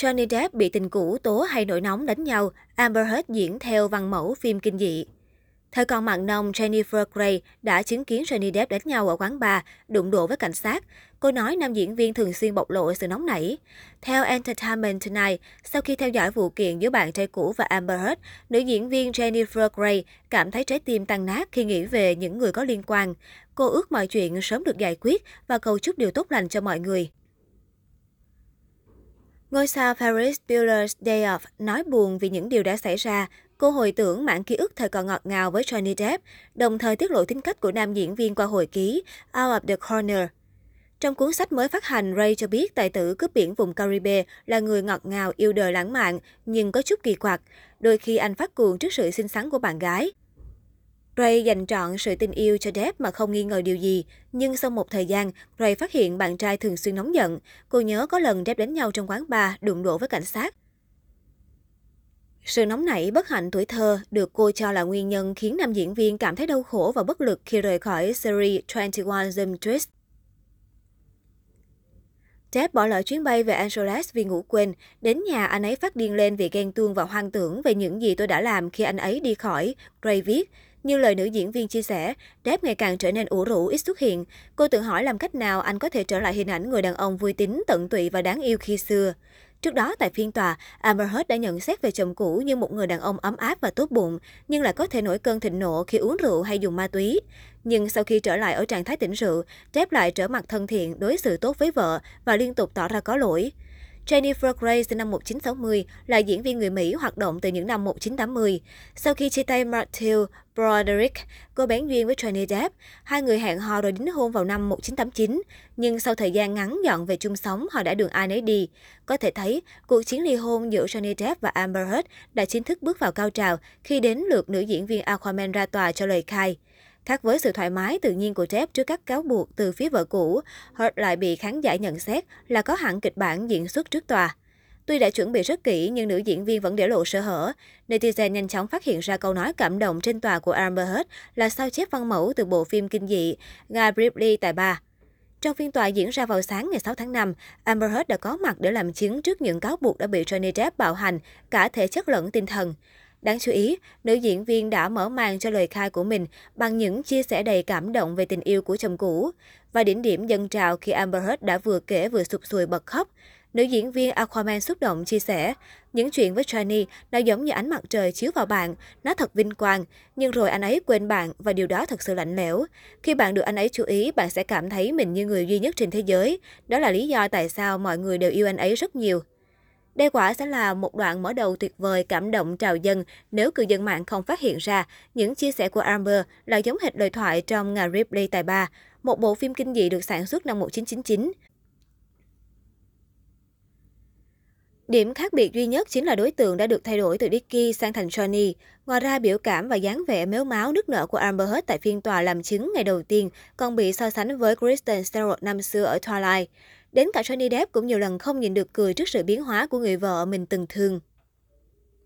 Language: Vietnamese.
Johnny Depp bị tình cũ tố hay nổi nóng đánh nhau, Amber Heard diễn theo văn mẫu phim kinh dị. Thời còn mặn nồng, Jennifer Grey đã chứng kiến Johnny Depp đánh nhau ở quán bar, đụng độ với cảnh sát. Cô nói nam diễn viên thường xuyên bộc lộ sự nóng nảy. Theo Entertainment Tonight, sau khi theo dõi vụ kiện giữa bạn trai cũ và Amber Heard, nữ diễn viên Jennifer Grey cảm thấy trái tim tan nát khi nghĩ về những người có liên quan. Cô ước mọi chuyện sớm được giải quyết và cầu chúc điều tốt lành cho mọi người. Ngôi sao Paris Bueller's Day Off nói buồn vì những điều đã xảy ra. Cô hồi tưởng mạng ký ức thời còn ngọt ngào với Johnny Depp, đồng thời tiết lộ tính cách của nam diễn viên qua hồi ký Out of the Corner. Trong cuốn sách mới phát hành, Ray cho biết tài tử cướp biển vùng Caribe là người ngọt ngào, yêu đời lãng mạn, nhưng có chút kỳ quặc. Đôi khi anh phát cuồng trước sự xinh xắn của bạn gái. Ray dành trọn sự tình yêu cho Depp mà không nghi ngờ điều gì. Nhưng sau một thời gian, Ray phát hiện bạn trai thường xuyên nóng giận. Cô nhớ có lần Depp đánh nhau trong quán bar, đụng độ với cảnh sát. Sự nóng nảy, bất hạnh tuổi thơ được cô cho là nguyên nhân khiến nam diễn viên cảm thấy đau khổ và bất lực khi rời khỏi series 21 Jump Street. Depp bỏ lỡ chuyến bay về Angeles vì ngủ quên. Đến nhà, anh ấy phát điên lên vì ghen tuông và hoang tưởng về những gì tôi đã làm khi anh ấy đi khỏi. Ray viết. Như lời nữ diễn viên chia sẻ, Depp ngày càng trở nên ủ rũ, ít xuất hiện. Cô tự hỏi làm cách nào anh có thể trở lại hình ảnh người đàn ông vui tính, tận tụy và đáng yêu khi xưa. Trước đó, tại phiên tòa, Amber Heard đã nhận xét về chồng cũ như một người đàn ông ấm áp và tốt bụng, nhưng lại có thể nổi cơn thịnh nộ khi uống rượu hay dùng ma túy. Nhưng sau khi trở lại ở trạng thái tỉnh rượu, Depp lại trở mặt thân thiện, đối xử tốt với vợ và liên tục tỏ ra có lỗi. Jennifer Grey sinh năm 1960 là diễn viên người Mỹ hoạt động từ những năm 1980. Sau khi chia tay Matthew Broderick, cô bén duyên với Johnny Depp. Hai người hẹn hò rồi đính hôn vào năm 1989. Nhưng sau thời gian ngắn dọn về chung sống, họ đã đường ai nấy đi. Có thể thấy, cuộc chiến ly hôn giữa Johnny Depp và Amber Heard đã chính thức bước vào cao trào khi đến lượt nữ diễn viên Aquaman ra tòa cho lời khai. Khác với sự thoải mái tự nhiên của Depp trước các cáo buộc từ phía vợ cũ, Hurt lại bị khán giả nhận xét là có hẳn kịch bản diễn xuất trước tòa. Tuy đã chuẩn bị rất kỹ nhưng nữ diễn viên vẫn để lộ sơ hở. Netizen nhanh chóng phát hiện ra câu nói cảm động trên tòa của Amber Heard là sao chép văn mẫu từ bộ phim kinh dị Guy Briefly tại ba. Trong phiên tòa diễn ra vào sáng ngày 6 tháng 5, Amber Heard đã có mặt để làm chứng trước những cáo buộc đã bị Johnny Depp bạo hành, cả thể chất lẫn tinh thần. Đáng chú ý, nữ diễn viên đã mở màn cho lời khai của mình bằng những chia sẻ đầy cảm động về tình yêu của chồng cũ. Và đỉnh điểm dân trào khi Amber Heard đã vừa kể vừa sụp sùi bật khóc. Nữ diễn viên Aquaman xúc động chia sẻ, những chuyện với Johnny nó giống như ánh mặt trời chiếu vào bạn, nó thật vinh quang, nhưng rồi anh ấy quên bạn và điều đó thật sự lạnh lẽo. Khi bạn được anh ấy chú ý, bạn sẽ cảm thấy mình như người duy nhất trên thế giới. Đó là lý do tại sao mọi người đều yêu anh ấy rất nhiều. Đây quả sẽ là một đoạn mở đầu tuyệt vời cảm động trào dân nếu cư dân mạng không phát hiện ra những chia sẻ của Amber là giống hệt lời thoại trong Ngà Ripley tài ba, một bộ phim kinh dị được sản xuất năm 1999. Điểm khác biệt duy nhất chính là đối tượng đã được thay đổi từ Dicky sang thành Johnny. Ngoài ra, biểu cảm và dáng vẻ méo máu nước nở của Amber Heard tại phiên tòa làm chứng ngày đầu tiên còn bị so sánh với Kristen Stewart năm xưa ở Twilight. Đến cả Johnny Depp cũng nhiều lần không nhìn được cười trước sự biến hóa của người vợ mình từng thương.